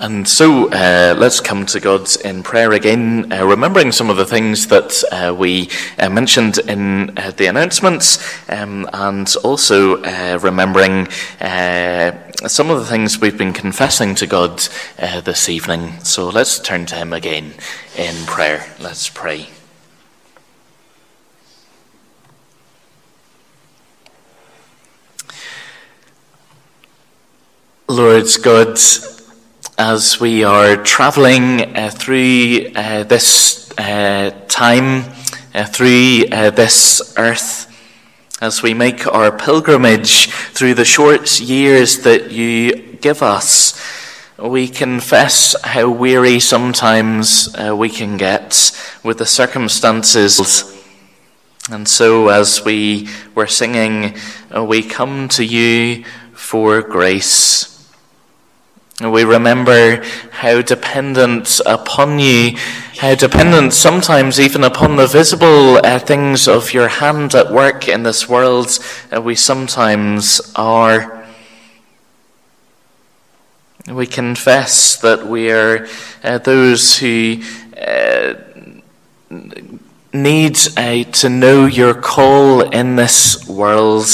And so uh, let's come to God in prayer again, uh, remembering some of the things that uh, we uh, mentioned in uh, the announcements, um, and also uh, remembering some of the things we've been confessing to God this evening. So let's turn to Him again in prayer. Let's pray. Lord God, as we are traveling uh, through uh, this uh, time, uh, through uh, this earth, as we make our pilgrimage through the short years that you give us, we confess how weary sometimes we can get with the circumstances. And so, as we were singing, we come to you for grace. We remember how dependent upon you, how dependent sometimes even upon the visible uh, things of your hand at work in this world uh, we sometimes are. We confess that we are uh, those who uh, need uh, to know your call in this world.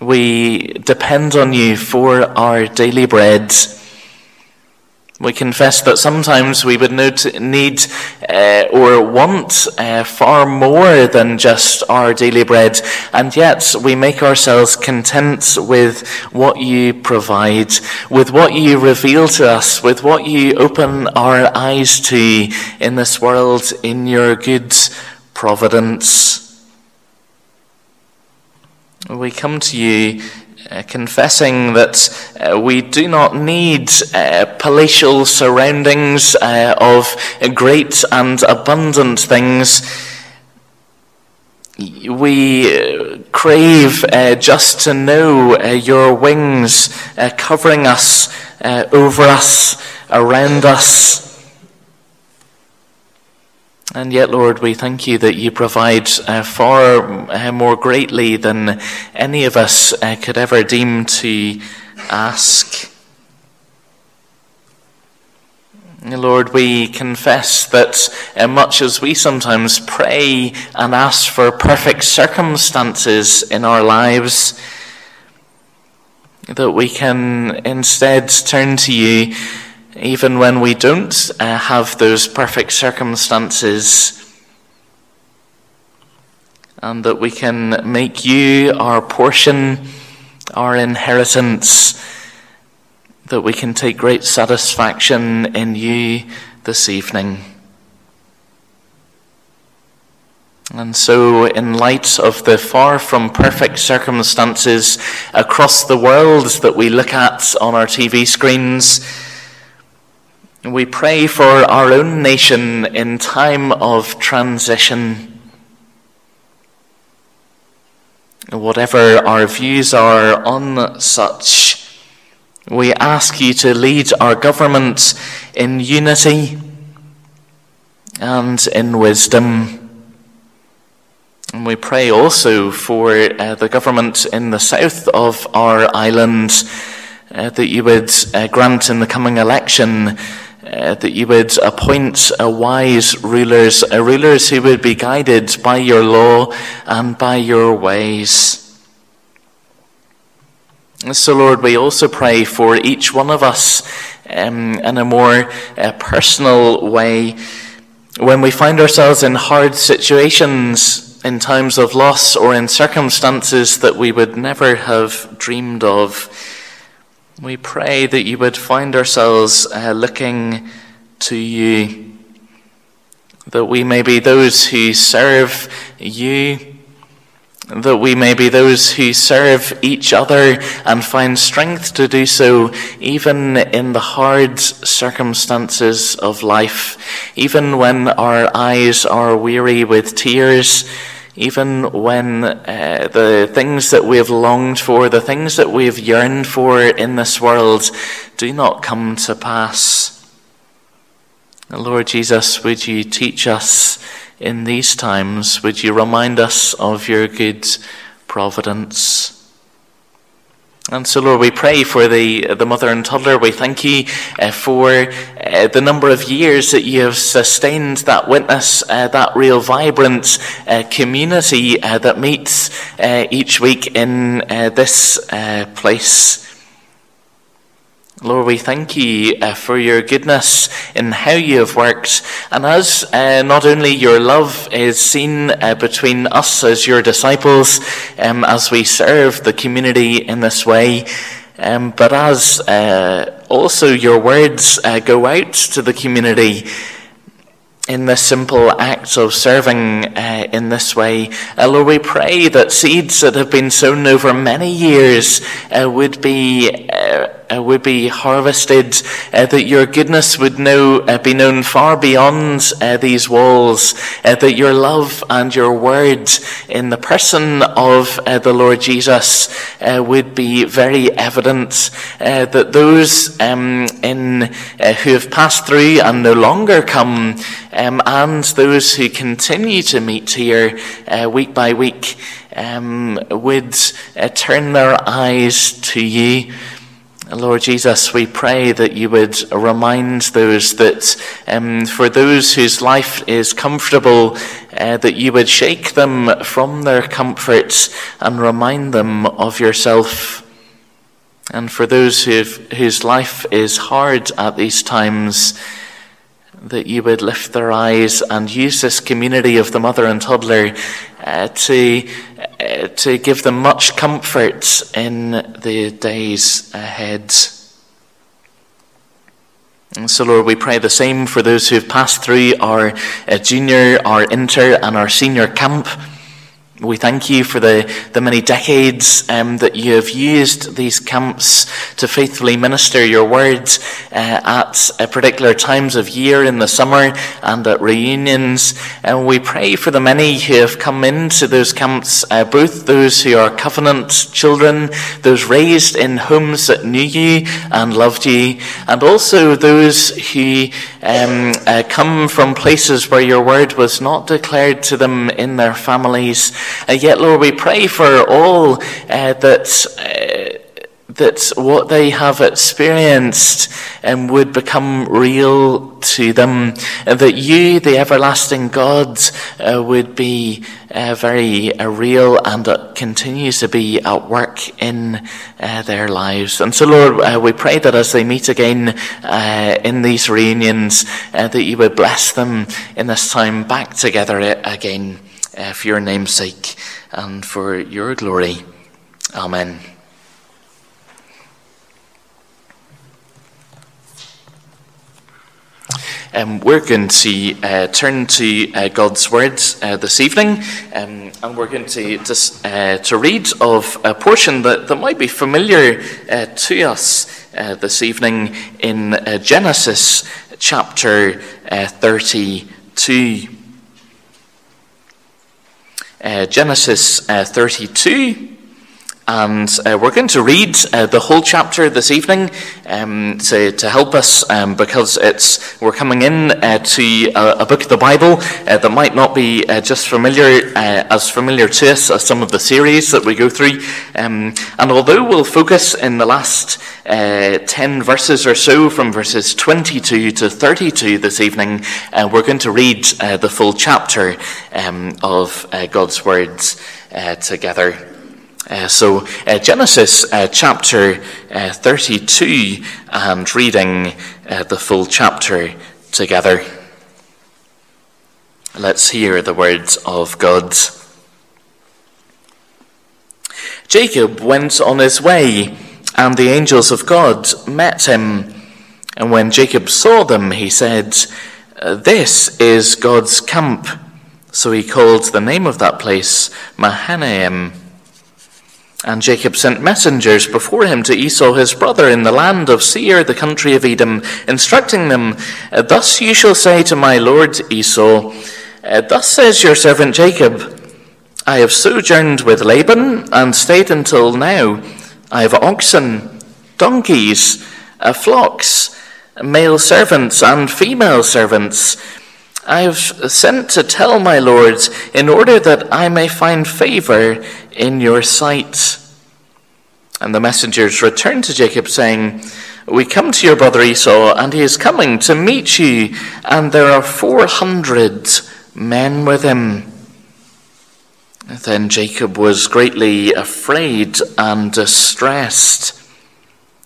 We depend on you for our daily bread. We confess that sometimes we would need uh, or want uh, far more than just our daily bread, and yet we make ourselves content with what you provide, with what you reveal to us, with what you open our eyes to in this world in your good providence. We come to you uh, confessing that uh, we do not need uh, palatial surroundings uh, of great and abundant things. We uh, crave uh, just to know your wings covering us, over us, around us. And yet, Lord, we thank you that you provide uh, far uh, more greatly than any of us uh, could ever deem to ask. Lord, we confess that uh, much as we sometimes pray and ask for perfect circumstances in our lives, that we can instead turn to you even when we don't uh, have those perfect circumstances, and that we can make you our portion, our inheritance, that we can take great satisfaction in you this evening. And so, in light of the far from perfect circumstances across the world that we look at on our TV screens, we pray for our own nation in time of transition. Whatever our views are on such, we ask you to lead our government in unity and in wisdom. And we pray also for uh, the government in the south of our island uh, that you would uh, grant in the coming election uh, that you would appoint a wise rulers, rulers who would be guided by your law and by your ways. So, Lord, we also pray for each one of us um, in a more uh, personal way. When we find ourselves in hard situations, in times of loss, or in circumstances that we would never have dreamed of, we pray that you would find ourselves uh, looking to you, that we may be those who serve you, that we may be those who serve each other and find strength to do so even in the hard circumstances of life, even when our eyes are weary with tears even when uh, the things that we have longed for, the things that we have yearned for in this world do not come to pass. Lord Jesus, would you teach us in these times? Would you remind us of your good providence? And so, Lord, we pray for the, the mother and toddler. We thank you uh, for uh, the number of years that you have sustained that witness, uh, that real vibrant uh, community uh, that meets uh, each week in this place. Lord, we thank you uh, for your goodness in how you have worked. And as uh, not only your love is seen uh, between us as your disciples, um, as we serve the community in this way, um, but as uh, also your words uh, go out to the community in this simple act of serving uh, in this way. Uh, Lord, we pray that seeds that have been sown over many years uh, would be uh, would be harvested, uh, that your goodness would know, uh, be known far beyond uh, these walls, uh, that your love and your word in the person of uh, the Lord Jesus would be very evident, that those um, in, who have passed through and no longer come, um, and those who continue to meet here week by week, um, would turn their eyes to you. Lord Jesus, we pray that you would remind those that um, for those whose life is comfortable, uh, that you would shake them from their comforts and remind them of yourself. And for those whose life is hard at these times, that you would lift their eyes and use this community of the mother and toddler uh, to, uh, to give them much comfort in the days ahead. And so, Lord, we pray the same for those who have passed through our uh, junior, our inter, and our senior camp. We thank you for the, the many decades um, that you have used these camps to faithfully minister your words uh, at uh, particular times of year in the summer and at reunions. And we pray for the many who have come into those camps, uh, both those who are covenant children, those raised in homes that knew you and loved you, and also those who um, uh, come from places where your word was not declared to them in their families. Uh, yet, Lord, we pray for all uh, that uh, that what they have experienced um, would become real to them, and that you, the everlasting God, uh, would be uh, very uh, real and uh, continues to be at work in uh, their lives. And so, Lord, uh, we pray that as they meet again in these reunions, that you would bless them in this time back together again for your name's sake and for your glory. Amen. Um, we're going to uh, turn to uh, God's Word uh, this evening, um, and we're going to to, uh, to read of a portion that, that might be familiar uh, to us uh, this evening in Genesis chapter 32. Uh, Genesis uh, 32. And uh, we're going to read uh, the whole chapter this evening um, to, to help us um, because it's, we're coming in uh, to a, a, book of the Bible uh, that might not be uh, just familiar, uh, as familiar to us as some of the series that we go through. Um, and although we'll focus in the last 10 verses or so, from verses 22 to 32 this evening, we're going to read the full chapter um, of God's words together. Uh, so, uh, Genesis uh, chapter uh, 32, and reading uh, the full chapter together. Let's hear the words of God. Jacob went on his way, and the angels of God met him. And when Jacob saw them, he said, This is God's camp. So he called the name of that place Mahanaim. And Jacob sent messengers before him to Esau his brother in the land of Seir, the country of Edom, instructing them, Thus you shall say to my lord Esau, Thus says your servant Jacob, I have sojourned with Laban and stayed until now. I have oxen, donkeys, uh, flocks, male servants, and female servants. I have sent to tell my lord in order that I may find favor in your sight. And the messengers returned to Jacob, saying, We come to your brother Esau, and he is coming to meet you, and there are four hundred men with him. Then Jacob was greatly afraid and distressed.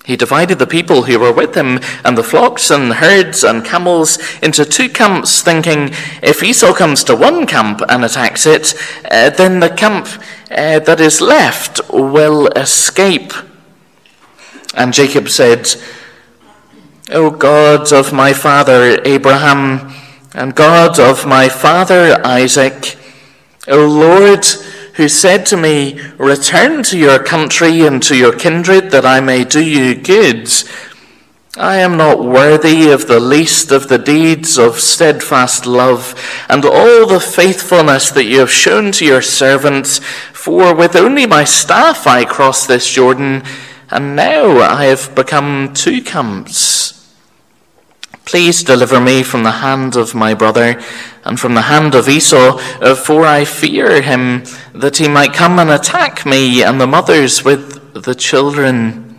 He divided the people who were with him and the flocks and herds and camels into two camps, thinking, if Esau comes to one camp and attacks it, uh, then the camp uh, that is left will escape. And Jacob said, O God of my father Abraham, and God of my father Isaac, O Lord, who said to me, Return to your country and to your kindred, that I may do you good. I am not worthy of the least of the deeds of steadfast love and all the faithfulness that you have shown to your servants, for with only my staff I crossed this Jordan, and now I have become two camps. Please deliver me from the hand of my brother and from the hand of Esau, uh, for I fear him that he might come and attack me and the mothers with the children.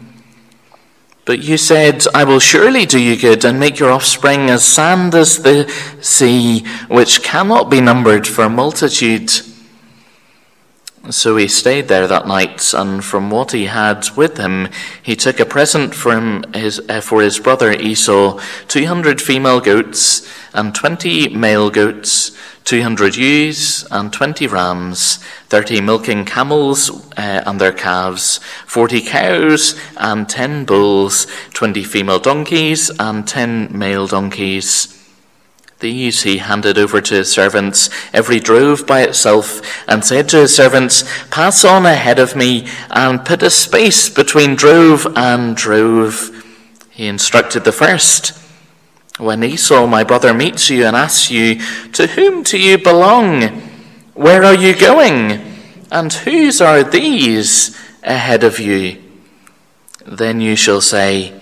But you said, I will surely do you good and make your offspring as sand as the sea, which cannot be numbered for a multitude. So he stayed there that night, and from what he had with him, he took a present for, his, uh, for his brother Esau 200 female goats, and 20 male goats, 200 ewes, and 20 rams, 30 milking camels uh, and their calves, 40 cows, and 10 bulls, 20 female donkeys, and 10 male donkeys. These he handed over to his servants, every drove by itself, and said to his servants, Pass on ahead of me, and put a space between drove and drove. He instructed the first, When Esau, my brother, meets you and asks you, To whom do you belong? Where are you going? And whose are these ahead of you? Then you shall say,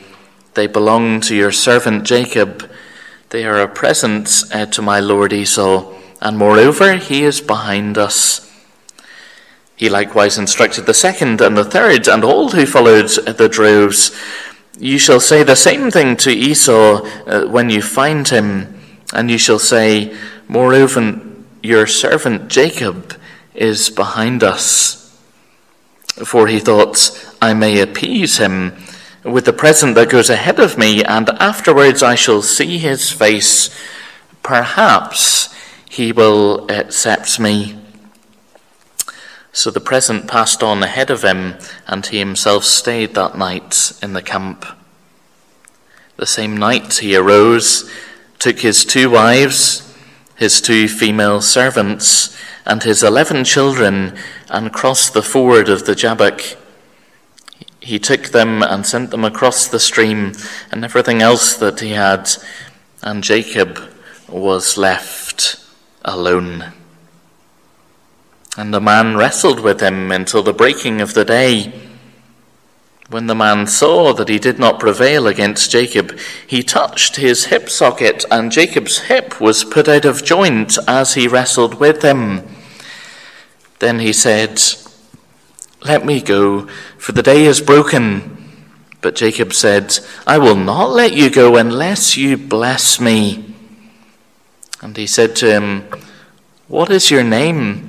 They belong to your servant Jacob. They are a present uh, to my lord Esau, and moreover, he is behind us. He likewise instructed the second and the third, and all who followed the droves. You shall say the same thing to Esau uh, when you find him, and you shall say, Moreover, your servant Jacob is behind us. For he thought, I may appease him with the present that goes ahead of me, and afterwards I shall see his face. Perhaps he will accept me. So the present passed on ahead of him, and he himself stayed that night in the camp. The same night he arose, took his two wives, his two female servants, and his eleven children, and crossed the ford of the Jabbok he took them and sent them across the stream and everything else that he had, and Jacob was left alone. And the man wrestled with him until the breaking of the day. When the man saw that he did not prevail against Jacob, he touched his hip socket, and Jacob's hip was put out of joint as he wrestled with him. Then he said, let me go, for the day is broken. But Jacob said, I will not let you go unless you bless me. And he said to him, What is your name?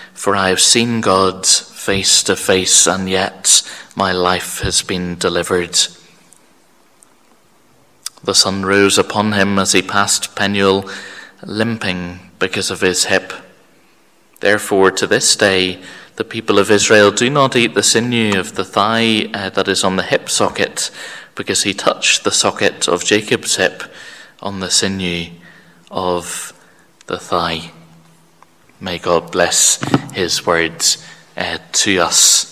For I have seen God face to face, and yet my life has been delivered. The sun rose upon him as he passed Peniel, limping because of his hip. Therefore, to this day, the people of Israel do not eat the sinew of the thigh uh, that is on the hip socket, because he touched the socket of Jacob's hip on the sinew of the thigh. May God bless his words uh, to us.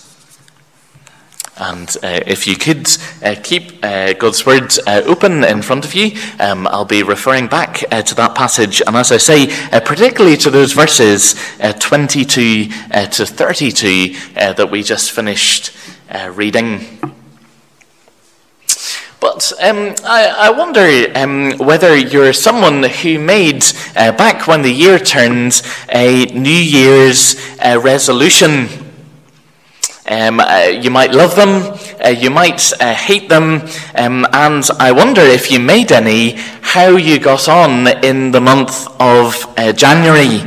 And uh, if you could uh, keep uh, God's Word uh, open in front of you, um, I'll be referring back uh, to that passage. And as I say, uh, particularly to those verses 22 to 32 that we just finished reading. But um, I, I, wonder um, whether you're someone who made, back when the year turned, a New Year's resolution um, uh, you might love them, uh, you might uh, hate them, um, and I wonder if you made any, how you got on in the month of uh, January.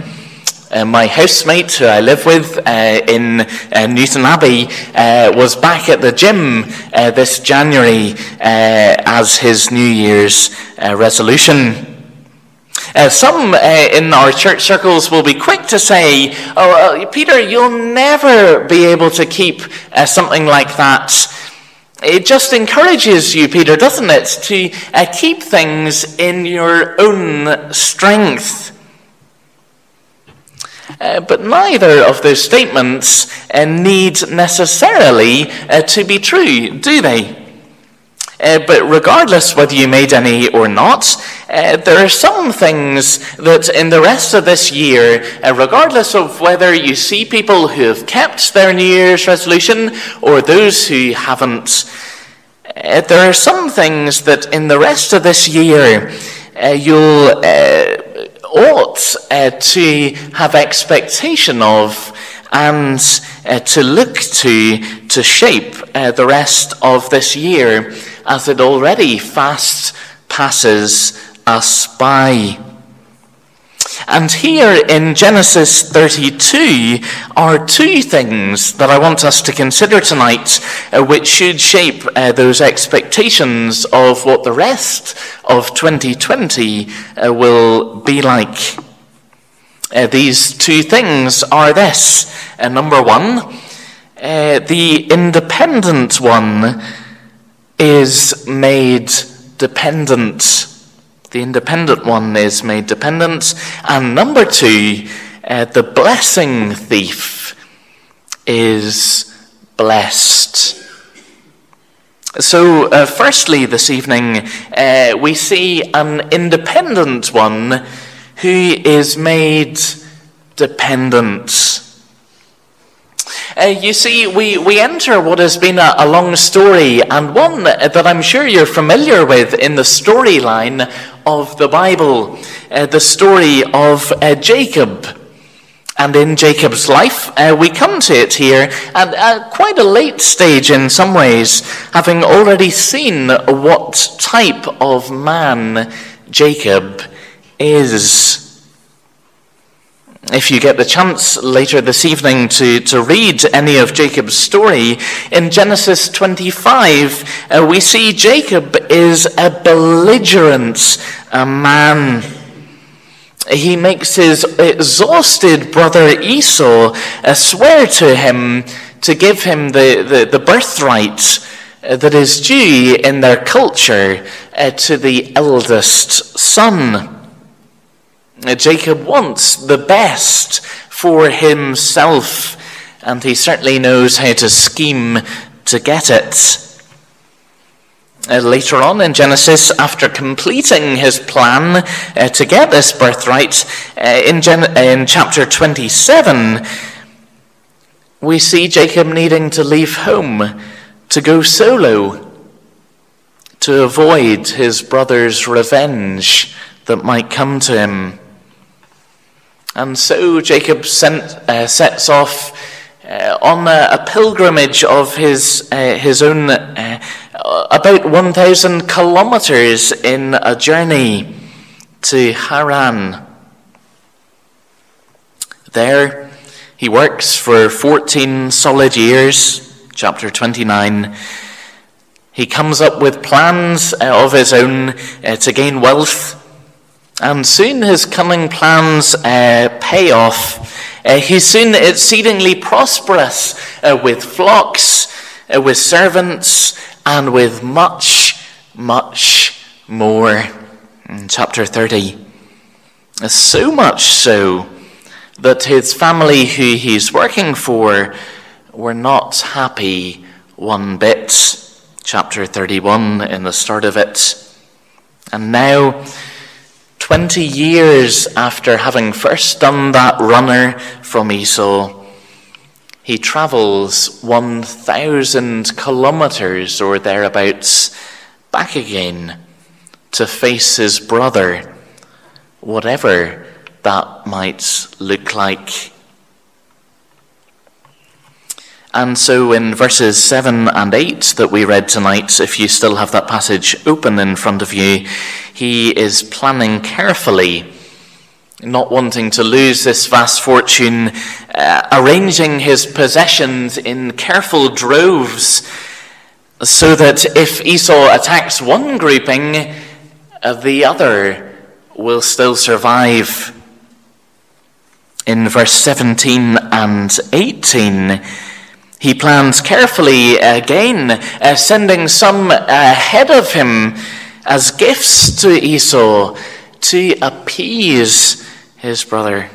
Uh, my housemate, who I live with uh, in Newtownabbey, was back at the gym this January as his New Year's resolution. Uh, some uh, in our church circles will be quick to say, Oh, uh, Peter, you'll never be able to keep uh, something like that. It just encourages you, Peter, doesn't it, to uh, keep things in your own strength. Uh, but neither of those statements need necessarily to be true, do they? Uh, but regardless whether you made any or not, uh, there are some things that in the rest of this year, uh, regardless of whether you see people who have kept their New Year's resolution or those who haven't, uh, there are some things that in the rest of this year uh, you'll uh, ought to have expectation of and to look to to shape the rest of this year as it already fast passes us by. And here in Genesis 32 are two things that I want us to consider tonight, uh, which should shape uh, those expectations of what the rest of 2020 uh, will be like. Uh, these two things are this. Uh, number one, uh, the independent one is made dependent. The independent one is made dependent. And number two, uh, the blessing thief is blessed. So, uh, firstly, this evening, uh, we see an independent one who is made dependent. Uh, you see, we, we enter what has been a, a, long story, and one that I'm sure you're familiar with in the storyline of the Bible uh, the story of uh, Jacob. And in Jacob's life, uh, we come to it here at, at quite a late stage in some ways, having already seen what type of man Jacob is if you get the chance later this evening to, to read any of Jacob's story, in Genesis 25, uh, we see Jacob is a belligerent a man. He makes his exhausted brother Esau uh, swear to him to give him the, the, the birthright uh, that is due in their culture uh, to the eldest son. Jacob wants the best for himself, and he certainly knows how to scheme to get it. Uh, later on in Genesis, after completing his plan uh, to get this birthright, uh, in, Gen- in chapter 27, we see Jacob needing to leave home to go solo to avoid his brother's revenge that might come to him. And so Jacob sent, uh, sets off uh, on a, a, pilgrimage of his, uh, his own, uh, about 1,000 kilometers in a journey to Haran. There, he works for 14 solid years, chapter 29. He comes up with plans uh, of his own uh, to gain wealth and soon his cunning plans uh, pay off. Uh, he's soon exceedingly prosperous uh, with flocks, uh, with servants, and with much, much more. In chapter 30. So much so that his family, who he's working for, were not happy one bit, chapter 31 in the start of it. And now, 20 years after having first done that runner from Esau, he travels 1,000 kilometers or thereabouts back again to face his brother, whatever that might look like. And so in verses 7 and 8 that we read tonight, if you still have that passage open in front of you, he is planning carefully, not wanting to lose this vast fortune, uh, arranging his possessions in careful droves so that if Esau attacks one grouping, uh, the other will still survive. In verse 17 and 18, he plans carefully again, uh, sending some ahead of him as gifts to Esau to appease his brother.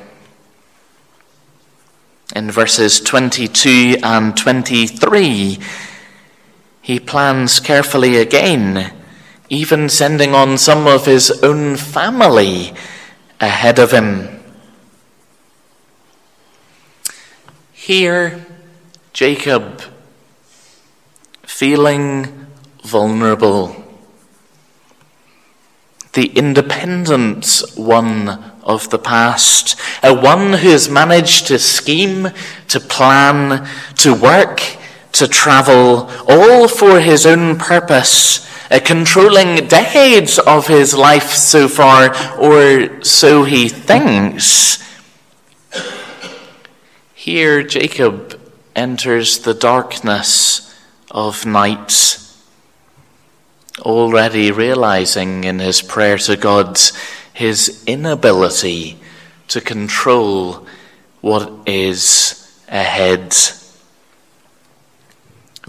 In verses 22 and 23, he plans carefully again, even sending on some of his own family ahead of him. Here, Jacob, feeling vulnerable, the independent one of the past, a one who has managed to scheme, to plan, to work, to travel, all for his own purpose, uh, controlling decades of his life so far, or so he thinks. Here, Jacob enters the darkness of night, already realizing in his prayer to God his inability to control what is ahead.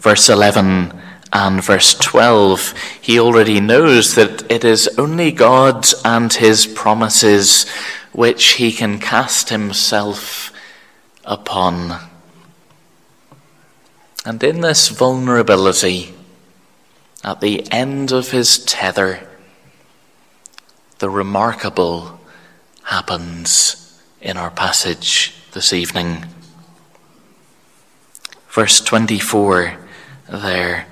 Verse 11 and verse 12, he already knows that it is only God and his promises which he can cast himself upon. And in this vulnerability, at the end of his tether, the remarkable happens in our passage this evening. Verse 24 there.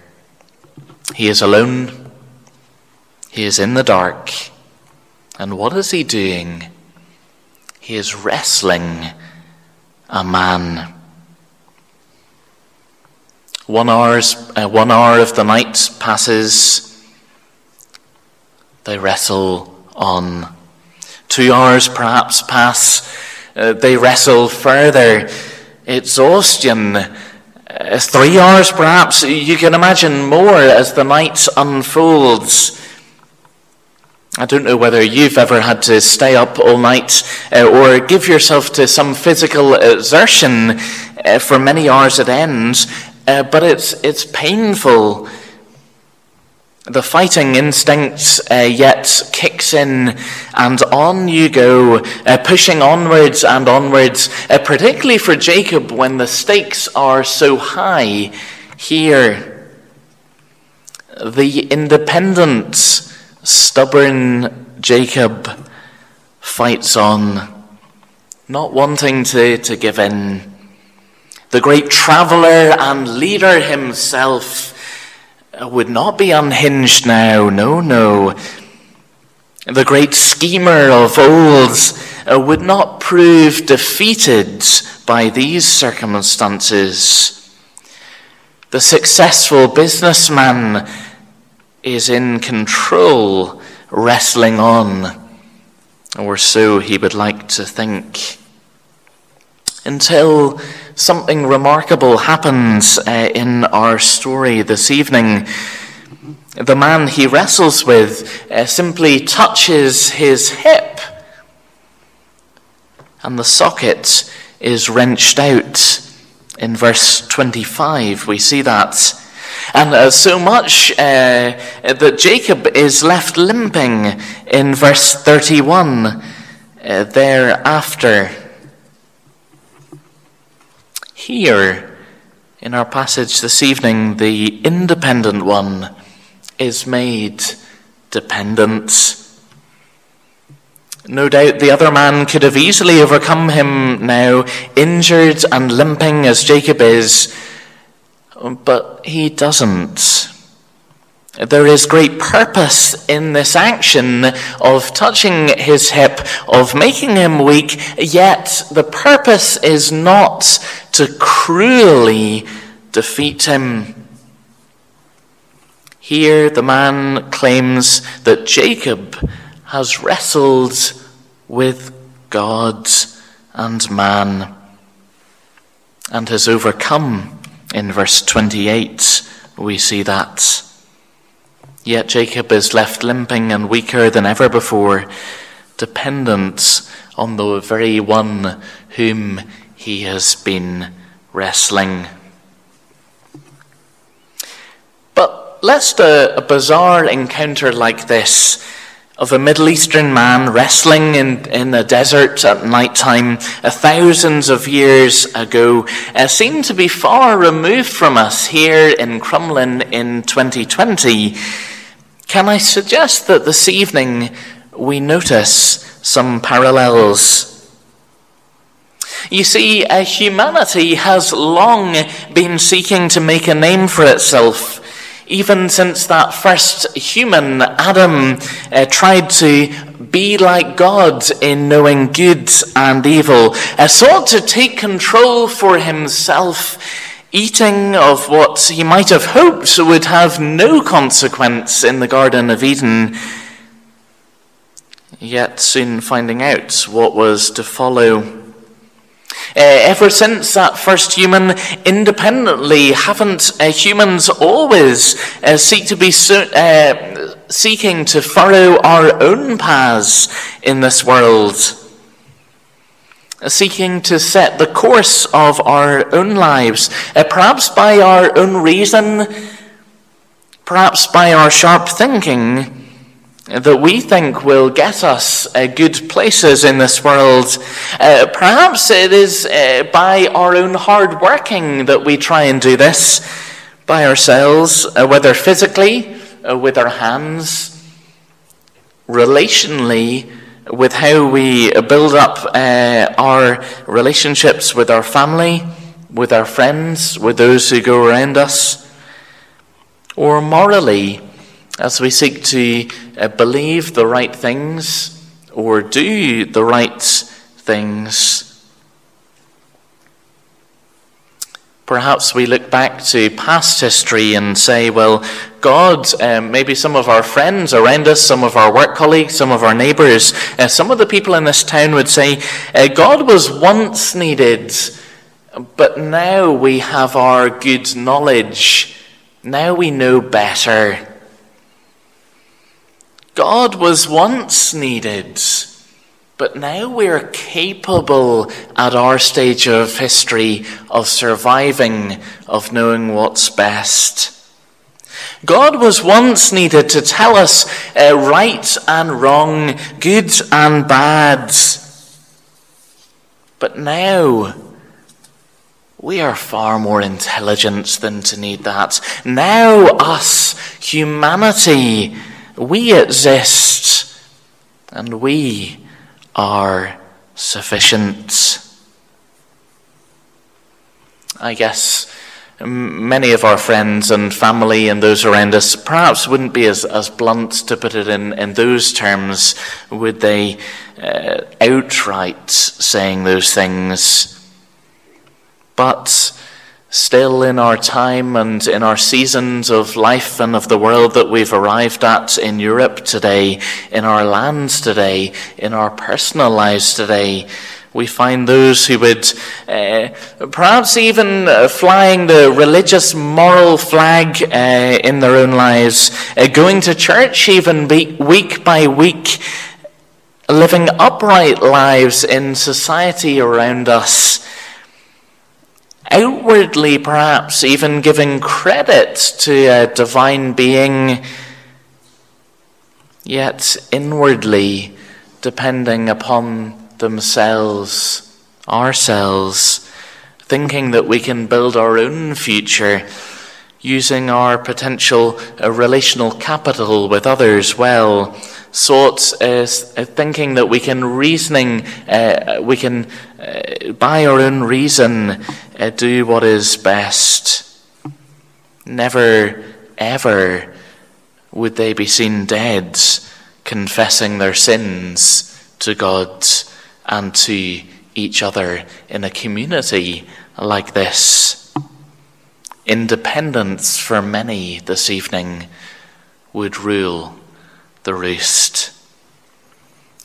He is alone, he is in the dark, and what is he doing? He is wrestling a man. One, hour's, uh, one hour of the night passes. They wrestle on. Two hours perhaps pass. Uh, they wrestle further. Exhaustion. Uh, three hours perhaps. You can imagine more as the night unfolds. I don't know whether you've ever had to stay up all night uh, or give yourself to some physical exertion uh, for many hours at end uh, but it's, it's painful. The fighting instinct uh, yet kicks in, and on you go, uh, pushing onwards and onwards, uh, particularly for Jacob when the stakes are so high here. The independent, stubborn Jacob fights on, not wanting to, to give in the great traveller and leader himself, uh, would not be unhinged now. No, no. The great schemer of old uh, would not prove defeated by these circumstances. The successful businessman is in control, wrestling on, or so he would like to think. Until something remarkable happens uh, in our story this evening. The man he wrestles with uh, simply touches his hip, and the socket is wrenched out. In verse 25, we see that. And uh, so much uh, that Jacob is left limping in verse 31 uh, thereafter. Here, In our passage this evening, the independent one is made dependent. No doubt the other man could have easily overcome him now, injured and limping as Jacob is, but he doesn't. There is great purpose in this action of touching his hip, of making him weak, yet the purpose is not to cruelly defeat him. Here, the man claims that Jacob has wrestled with God and man and has overcome. In verse 28, we see that. Yet Jacob is left limping and weaker than ever before, dependent on the very one whom he has been wrestling. But lest a, a bizarre encounter like this of a Middle Eastern man wrestling in, in the desert at night time thousands of years ago uh, seem to be far removed from us here in Crumlin in 2020. Can I suggest that this evening we notice some parallels? You see, humanity has long been seeking to make a name for itself even since that first human, Adam, uh, tried to be like God in knowing good and evil, uh, sought to take control for himself, eating of what he might have hoped would have no consequence in the Garden of Eden, yet soon finding out what was to follow. Uh, ever since that first human, independently, haven't uh, humans always uh, seek to be so, seeking to furrow our own paths in this world? Seeking to set the course of our own lives, uh, perhaps by our own reason, perhaps by our sharp thinking, that we think will get us uh, good places in this world. Uh, perhaps it is uh, by our own hard working that we try and do this by ourselves, uh, whether physically, with our hands, relationally, with how we build up uh, our relationships with our family, with our friends, with those who go around us, or morally as we seek to uh, believe the right things or do the right things. Perhaps we look back to past history and say, well, God, um, maybe some of our friends around us, some of our work colleagues, some of our neighbors, uh, some of the people in this town would say, uh, God was once needed, but now we have our good knowledge. Now we know better. God was once needed, but now we're capable at our stage of history of surviving, of knowing what's best. God was once needed to tell us uh, right and wrong, good and bad. But now, we are far more intelligent than to need that. Now, us, humanity, we exist and we are sufficient. I guess many of our friends and family and those around us perhaps wouldn't be as, as blunt to put it in, in those terms, would they, uh, outright saying those things. But still in our time and in our seasons of life and of the world that we've arrived at in Europe today, in our lands today, in our personal lives today, we find those who would, uh, perhaps even uh, flying the religious moral flag uh, in their own lives, going to church even week by week, living upright lives in society around us outwardly perhaps even giving credit to a divine being, yet inwardly depending upon themselves, ourselves, thinking that we can build our own future using our potential uh, relational capital with others. Well, sought as uh, thinking that we can reasoning, uh, we can, uh, by our own reason, uh, do what is best. Never, ever would they be seen dead, confessing their sins to God and to each other in a community like this. Independence for many this evening would rule the roost.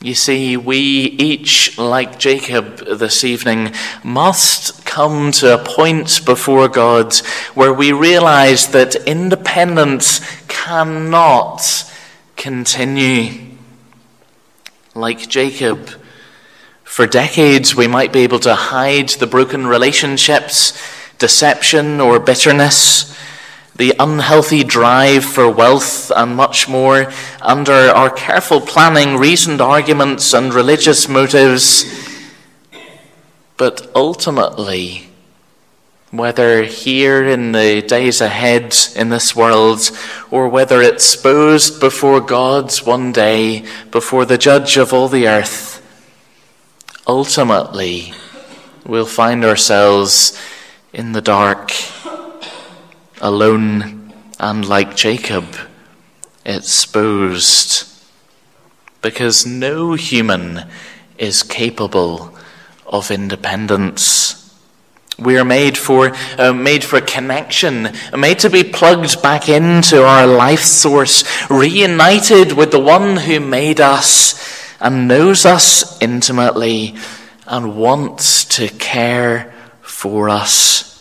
You see, we each, like Jacob this evening, must come to a point before God where we realize that independence cannot continue. Like Jacob, for decades we might be able to hide the broken relationships deception or bitterness, the unhealthy drive for wealth and much more under our careful planning, reasoned arguments, and religious motives. But ultimately, whether here in the days ahead in this world, or whether exposed before God's one day, before the judge of all the earth, ultimately we'll find ourselves in the dark, alone, and like Jacob, exposed. Because no human is capable of independence. We are made for, uh, made for connection, made to be plugged back into our life source, reunited with the one who made us and knows us intimately and wants to care for us.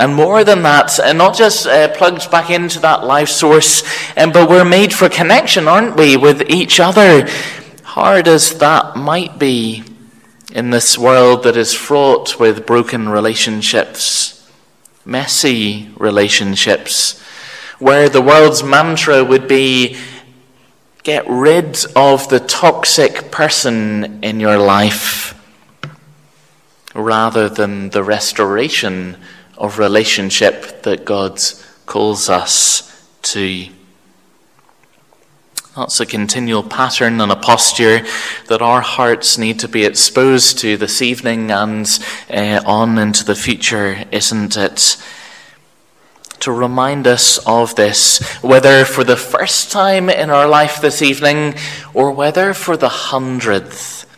And more than that, and not just uh, plugged back into that life source, um, but we're made for connection, aren't we, with each other? Hard as that might be in this world that is fraught with broken relationships, messy relationships, where the world's mantra would be get rid of the toxic person in your life rather than the restoration of relationship that God calls us to. That's a continual pattern and a posture that our hearts need to be exposed to this evening and uh, on into the future, isn't it? To remind us of this, whether for the first time in our life this evening or whether for the hundredth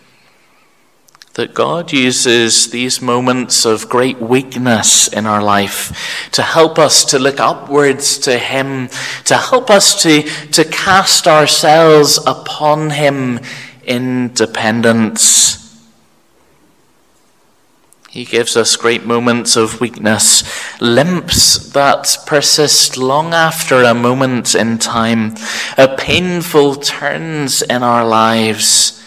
that God uses these moments of great weakness in our life to help us to look upwards to Him, to help us to, to cast ourselves upon Him in dependence. He gives us great moments of weakness, limps that persist long after a moment in time, a painful turns in our lives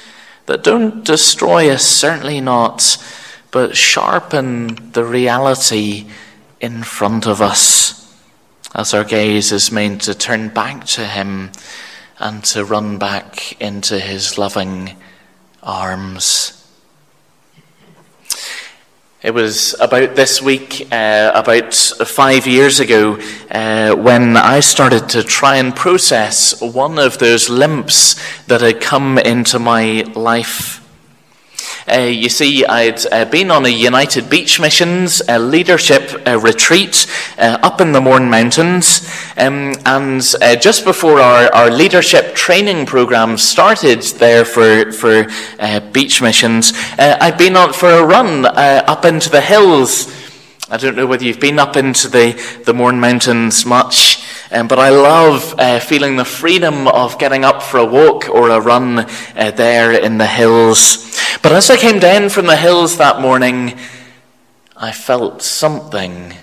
that don't destroy us, certainly not, but sharpen the reality in front of us as our gaze is meant to turn back to Him and to run back into His loving arms. It was about this week, uh, about five years ago, uh, when I started to try and process one of those limps that had come into my life. Uh, you see, I'd uh, been on a United Beach Missions a leadership uh, retreat uh, up in the Mourne Mountains, um, and uh, just before our, our leadership training program started there for, for uh, beach missions, I'd been on for a run up into the hills. I don't know whether you've been up into the, the Mourne Mountains much. Um, but I love uh, feeling the freedom of getting up for a walk or a run uh, there in the hills. But as I came down from the hills that morning, I felt something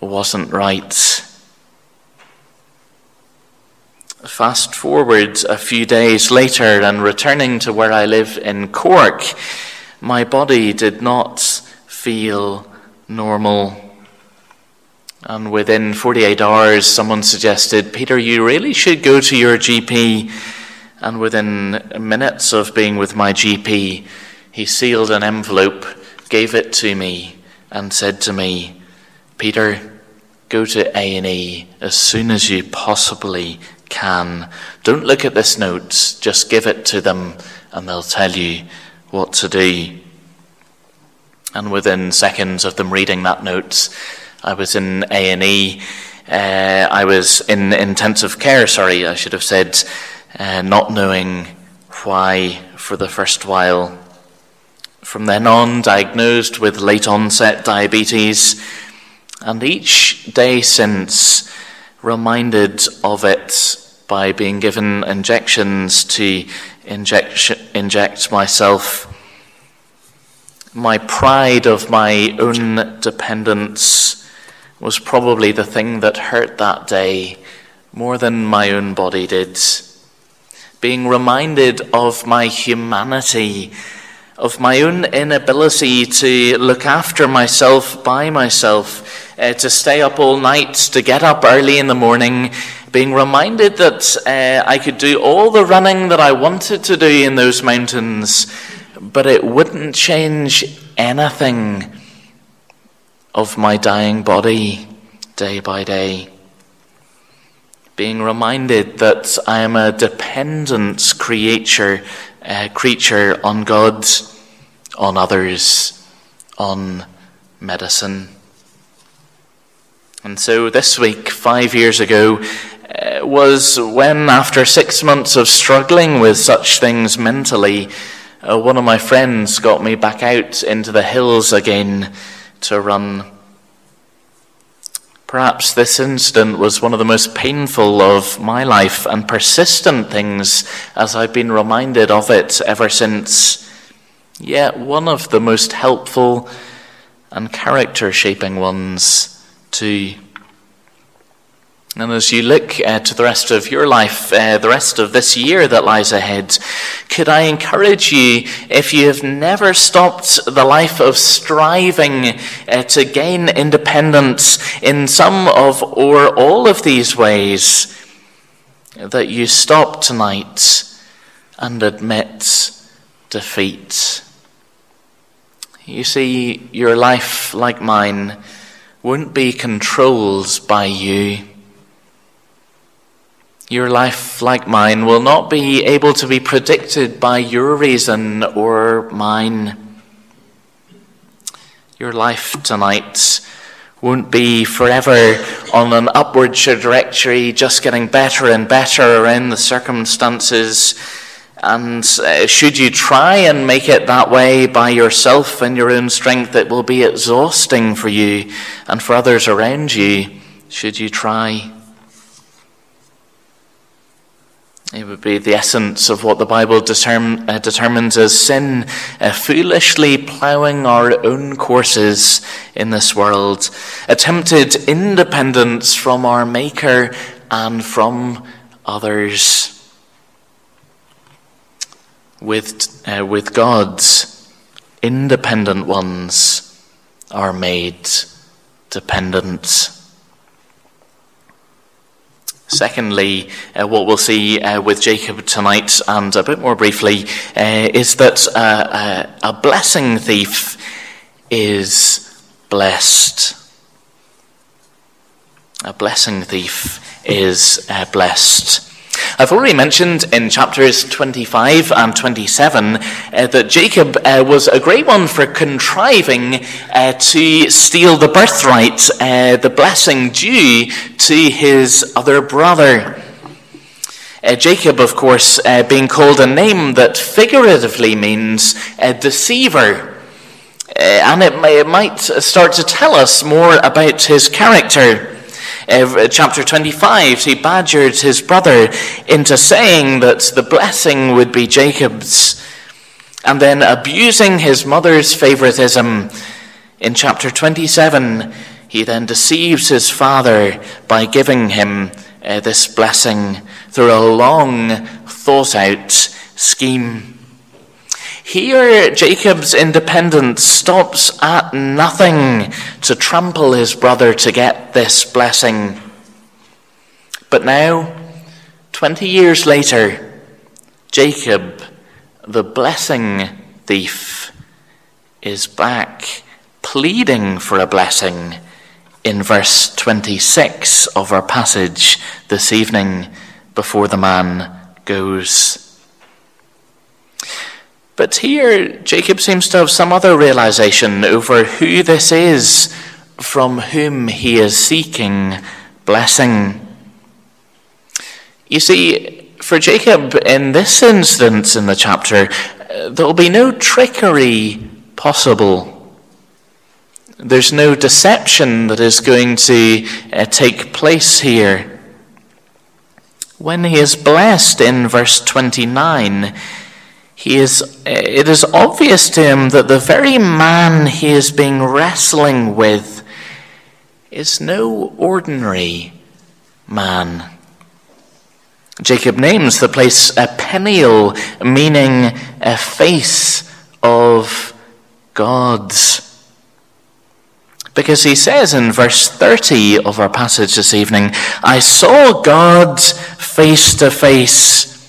wasn't right. Fast forward a few days later and returning to where I live in Cork, my body did not feel normal. And within 48 hours, someone suggested, Peter, you really should go to your GP. And within minutes of being with my GP, he sealed an envelope, gave it to me, and said to me, Peter, go to A&E as soon as you possibly can. Don't look at this note, just give it to them and they'll tell you what to do. And within seconds of them reading that note, I was in A&E. Uh, I was in intensive care, sorry, I should have said, uh, not knowing why for the first while. From then on, diagnosed with late onset diabetes, and each day since, reminded of it by being given injections to inject, inject myself. My pride of my own dependence was probably the thing that hurt that day more than my own body did. Being reminded of my humanity, of my own inability to look after myself by myself, uh, to stay up all night, to get up early in the morning, being reminded that uh, I could do all the running that I wanted to do in those mountains, but it wouldn't change anything of my dying body day by day. Being reminded that I am a dependent creature, creature on God, on others, on medicine. And so this week, five years ago, uh, was when, after six months of struggling with such things mentally, uh, one of my friends got me back out into the hills again to run. Perhaps this incident was one of the most painful of my life and persistent things as I've been reminded of it ever since. Yet one of the most helpful and character shaping ones, too. And as you look uh, to the rest of your life, uh, the rest of this year that lies ahead, could I encourage you, if you have never stopped the life of striving uh, to gain independence in some of or all of these ways, that you stop tonight and admit defeat? You see, your life, like mine, won't be controlled by you. Your life, like mine, will not be able to be predicted by your reason or mine. Your life tonight won't be forever on an upward trajectory, just getting better and better around the circumstances. And uh, should you try and make it that way by yourself and your own strength, it will be exhausting for you and for others around you, should you try. It would be the essence of what the Bible uh, determines as sin, uh, foolishly ploughing our own courses in this world, attempted independence from our Maker and from others. With, uh, with God's independent ones are made dependent. Secondly, uh, what we'll see uh, with Jacob tonight, and a bit more briefly, uh, is that uh, uh, a blessing thief is blessed. A blessing thief is uh, blessed. I've already mentioned in chapters 25 and 27 uh, that Jacob uh, was a great one for contriving uh, to steal the birthright, uh, the blessing due to his other brother. Uh, Jacob, of course, uh, being called a name that figuratively means a deceiver. and it, may, it might start to tell us more about his character uh, chapter 25, he badgered his brother into saying that the blessing would be Jacob's, and then abusing his mother's favoritism. In chapter 27, he then deceives his father by giving him uh, this blessing through a long, thought out scheme. Here, Jacob's independence stops at nothing to trample his brother to get this blessing. But now, 20 years later, Jacob, the blessing thief, is back pleading for a blessing in verse 26 of our passage this evening before the man goes. But here, Jacob seems to have some other realization over who this is from whom he is seeking blessing. You see, for Jacob, in this instance in the chapter, there will be no trickery possible. There's no deception that is going to uh, take place here. When he is blessed in verse 29, he is, uh, it is obvious to him that the very man he is being wrestling with is no ordinary man. Jacob names the place a Peniel, meaning a face of God's. Because he says in verse 30 of our passage this evening, I saw God face to face,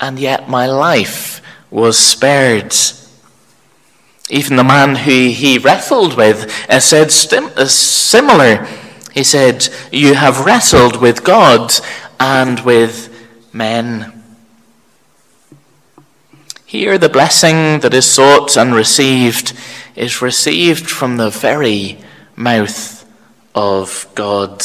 and yet my life was spared. Even the man who he wrestled with uh, said uh, similar. He said, You have wrestled with God and with men. Here, the blessing that is sought and received is received from the very mouth of God.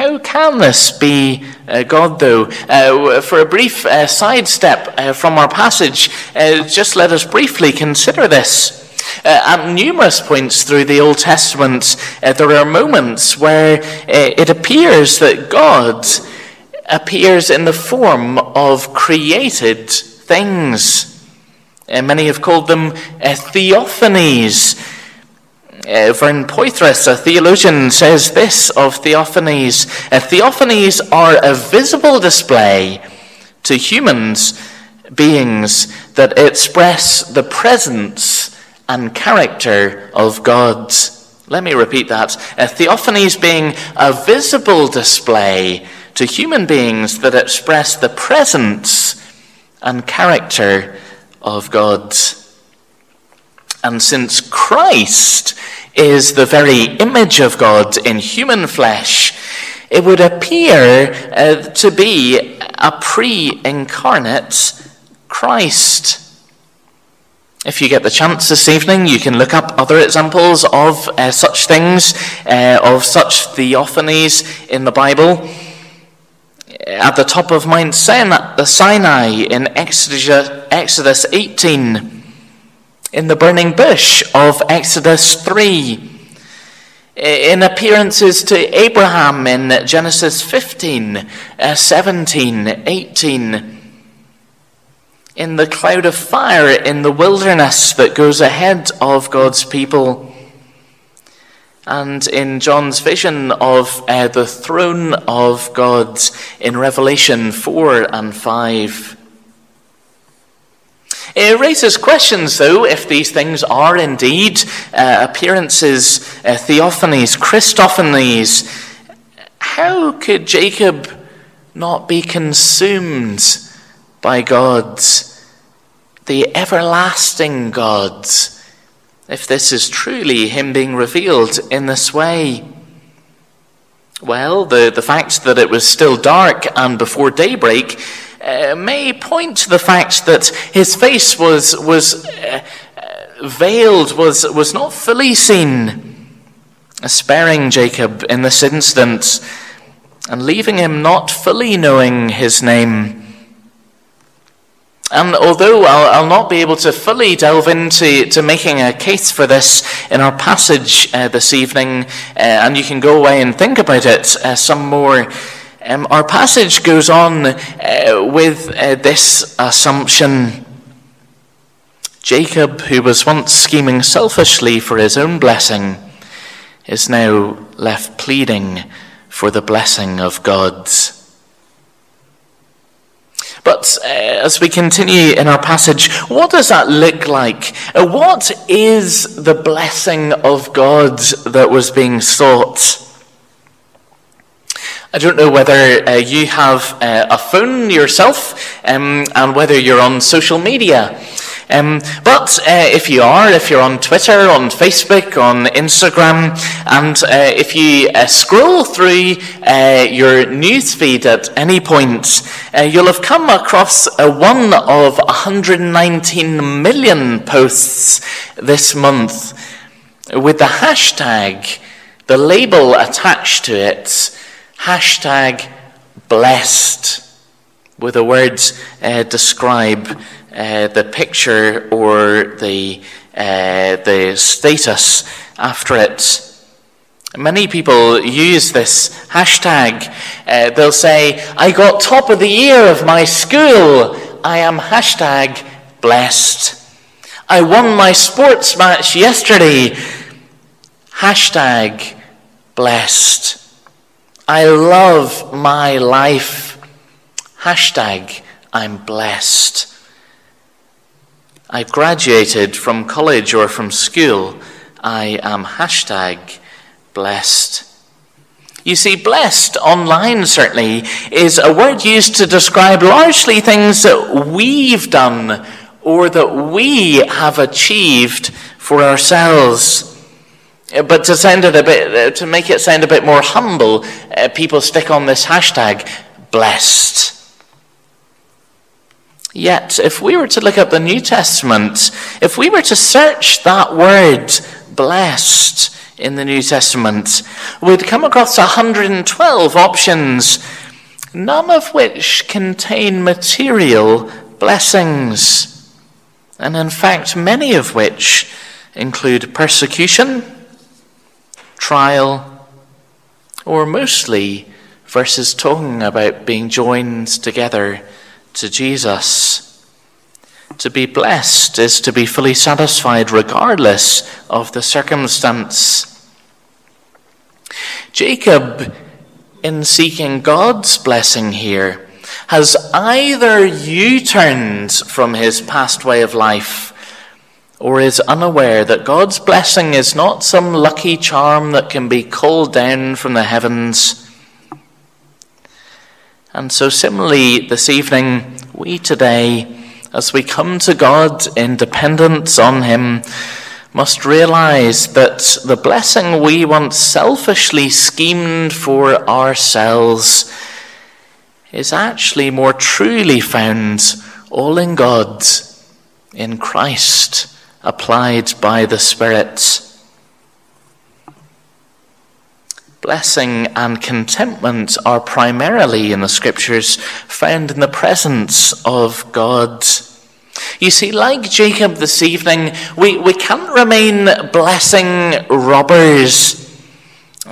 How can this be uh, God, though? Uh, for a brief uh, sidestep uh, from our passage, uh, just let us briefly consider this. Uh, at numerous points through the Old Testament, there are moments where it appears that God appears in the form of created things. Many have called them theophanies. Uh, Vern Poythress, a theologian, says this of theophanies uh, Theophanies are a visible display to humans, beings, that express the presence and character of God. Let me repeat that. Uh, theophanies being a visible display to human beings that express the presence and character of God. And since Christ is the very image of God in human flesh, it would appear uh, to be a pre incarnate Christ. If you get the chance this evening, you can look up other examples of uh, such things, uh, of such theophanies in the Bible at the top of Mount Sinai in Exodus 18, in the burning bush of Exodus 3, in appearances to Abraham in Genesis 15, uh, 17, 18, in the cloud of fire in the wilderness that goes ahead of God's people. And in John's vision of uh, the throne of God in Revelation 4 and 5. It raises questions, though, if these things are indeed uh, appearances, uh, theophanies, Christophanies. How could Jacob not be consumed by God's, the everlasting God's, if this is truly Him being revealed in this way? Well, the, the fact that it was still dark and before daybreak uh, may point to the fact that his face was, was uh, uh veiled, was, was not fully seen, sparing Jacob in this instance and leaving him not fully knowing his name. And although I'll, I'll, not be able to fully delve into to making a case for this in our passage uh, this evening, uh, and you can go away and think about it uh, some more, um, our passage goes on uh, with uh, this assumption. Jacob, who was once scheming selfishly for his own blessing, is now left pleading for the blessing of God's. But uh, as we continue in our passage, what does that look like? Uh, what is the blessing of God that was being sought? I don't know whether uh, you have uh, a phone yourself um, and whether you're on social media. Um, but uh, if you are, if you're on Twitter, on Facebook, on Instagram, and uh, if you uh, scroll through uh, your newsfeed at any point, uh, you'll have come across one of 119 million posts this month with the hashtag, the label attached to it, hashtag blessed, with the words uh, describe uh, the picture or the, uh, the status after it. Many people use this hashtag. Uh, they'll say, I got top of the year of my school. I am hashtag blessed. I won my sports match yesterday. Hashtag blessed. I love my life. Hashtag I'm blessed. I've graduated from college or from school. I am hashtag blessed. You see, blessed online certainly is a word used to describe largely things that we've done or that we have achieved for ourselves. But to sound it a bit, to make it sound a bit more humble, uh, people stick on this hashtag blessed. Yet, if we were to look up the New Testament, if we were to search that word blessed in the New Testament, we'd come across 112 options, none of which contain material blessings, and in fact, many of which include persecution trial, or mostly verses talking about being joined together to Jesus. To be blessed is to be fully satisfied regardless of the circumstance. Jacob, in seeking God's blessing here, has either U turned from his past way of life or is unaware that God's blessing is not some lucky charm that can be called down from the heavens. And so, similarly, this evening, we today, as we come to God in dependence on Him, must realize that the blessing we once selfishly schemed for ourselves is actually more truly found all in God, in Christ applied by the Spirit. Blessing and contentment are primarily in the Scriptures found in the presence of God. You see, like Jacob this evening, we, we can't remain blessing robbers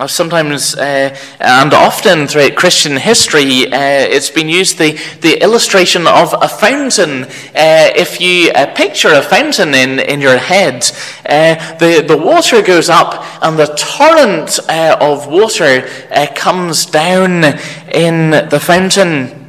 Sometimes uh, and often throughout Christian history, uh, it's been used the, the illustration of a fountain. Uh, if you uh, picture a fountain in, in your head, uh, the, the water goes up and the torrent uh, of water comes down in the fountain.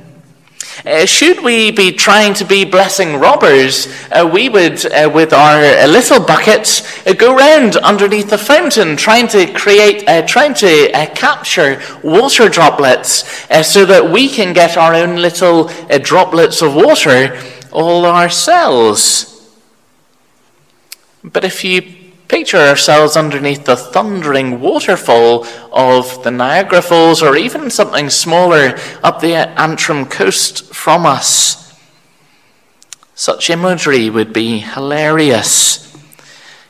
Uh, should we be trying to be blessing robbers, uh, we would, uh, with our uh, little buckets, uh, go round underneath the fountain, trying to create, trying to capture water droplets, so that we can get our own little droplets of water all ourselves. But if you Picture ourselves underneath the thundering waterfall of the Niagara Falls or even something smaller up the Antrim coast from us. Such imagery would be hilarious.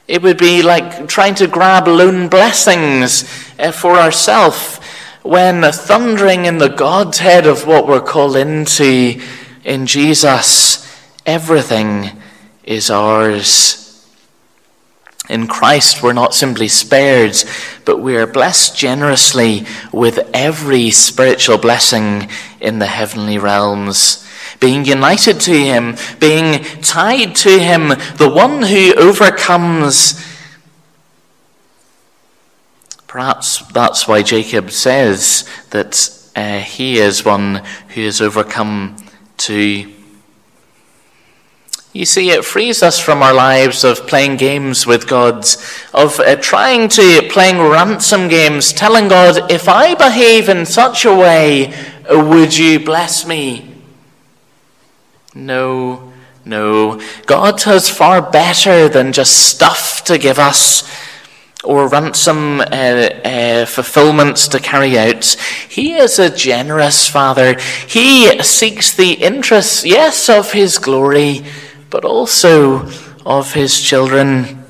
It would be like trying to grab lone blessings eh, for ourselves when thundering in the Godhead of what we're called into in Jesus, everything is ours. In Christ, we're not simply spared, but we are blessed generously with every spiritual blessing in the heavenly realms. Being united to Him, being tied to Him, the one who overcomes. Perhaps that's why Jacob says that uh, he is one who has overcome to you see, it frees us from our lives of playing games with God, of uh, trying to playing ransom games, telling God, if I behave in such a way, would you bless me? No, No, God has far better than just stuff to give us or ransom uh, uh, fulfillments to carry out. He is a generous Father. He seeks the interests, yes, of His glory, but also of His children.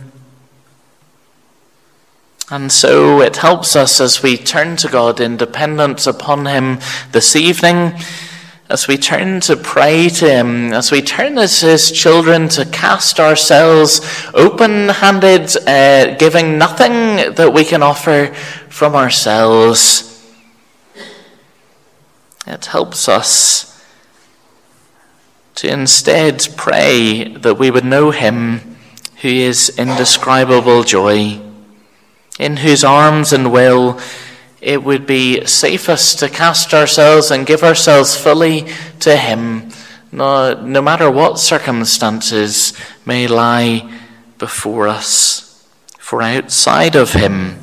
And so it helps us as we turn to God in dependence upon Him this evening as we turn to pray to Him, as we turn as His children to cast ourselves open handed, uh, giving nothing that we can offer from ourselves, it helps us to instead pray that we would know Him who is indescribable joy, in whose arms and will it would be safest to cast ourselves and give ourselves fully to Him, no, no matter what circumstances may lie before us. For outside of Him,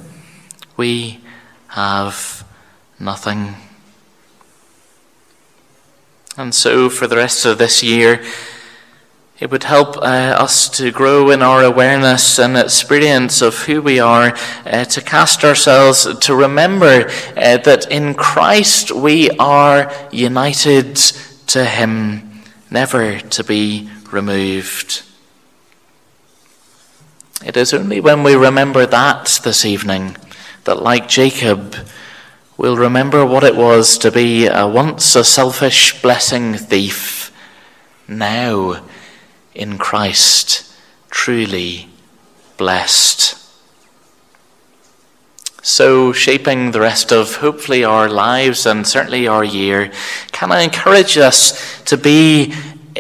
we have nothing. And so, for the rest of this year, it would help uh, us to grow in our awareness and experience of who we are, uh, to cast ourselves, to remember uh, that in Christ we are united to Him, never to be removed. It is only when we remember that this evening that, like Jacob, we'll remember what it was to be a once a selfish blessing thief, now in Christ truly blessed. So, shaping the rest of hopefully our lives and certainly our year, can I encourage us to be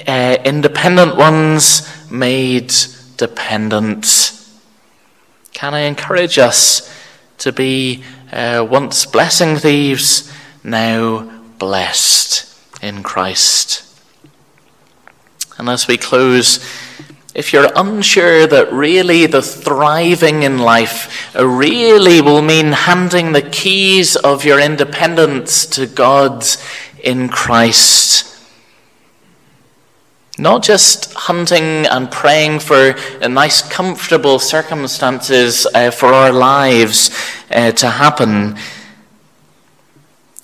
uh, independent ones made dependent? Can I encourage us to be uh, once blessing thieves, now blessed in Christ? And as we close, if you're unsure that really the thriving in life really will mean handing the keys of your independence to God in Christ, not just hunting and praying for nice, comfortable circumstances uh, for our lives uh, to happen,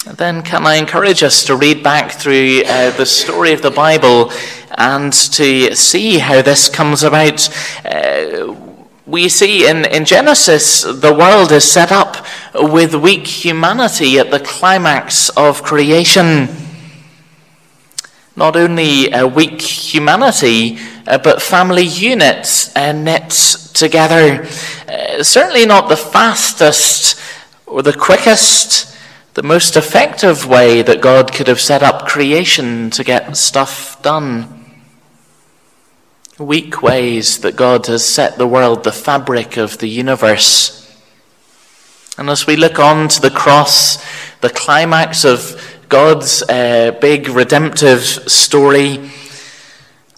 then can I encourage us to read back through uh, the story of the Bible and to see how this comes about? Uh, we see in, in Genesis, the world is set up with weak humanity at the climax of creation. Not only a weak humanity, uh, but family units uh, knit together. Certainly not the fastest or the quickest the most effective way that God could have set up creation to get stuff done. Weak ways that God has set the world, the fabric of the universe. And as we look on to the cross, the climax of God's uh, big redemptive story,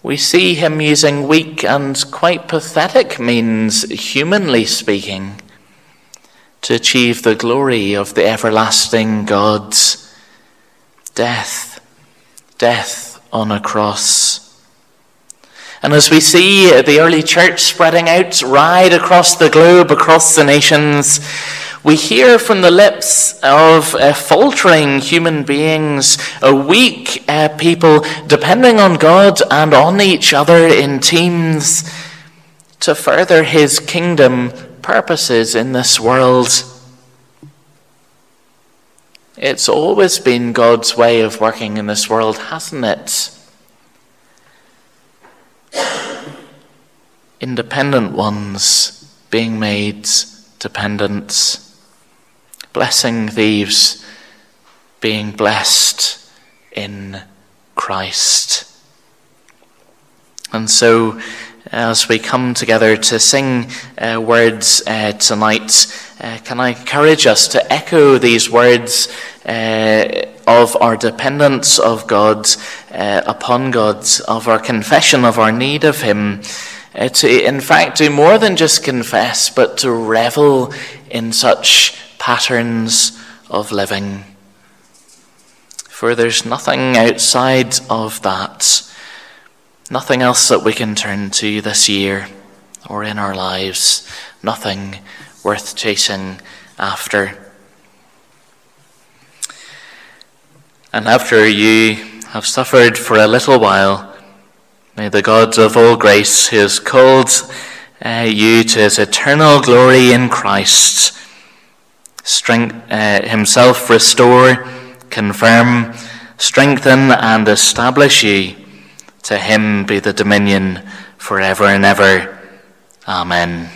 we see him using weak and quite pathetic means, humanly speaking to achieve the glory of the everlasting God's death, death on a cross. And as we see the early church spreading out right across the globe, across the nations, we hear from the lips of uh, faltering human beings, a weak uh, people depending on God and on each other in teams to further his kingdom purposes in this world. It's always been God's way of working in this world, hasn't it? Independent ones being made dependent, blessing thieves being blessed in Christ. And so as we come together to sing uh, words uh, tonight, uh, can I encourage us to echo these words uh, of our dependence of God, uh, upon God, of our confession of our need of Him, uh, to in fact do more than just confess, but to revel in such patterns of living. For there's nothing outside of that Nothing else that we can turn to this year or in our lives. Nothing worth chasing after. And after you have suffered for a little while, may the God of all grace, who has called uh, you to his eternal glory in Christ, strength, uh, himself restore, confirm, strengthen, and establish you. To him be the dominion forever and ever. Amen.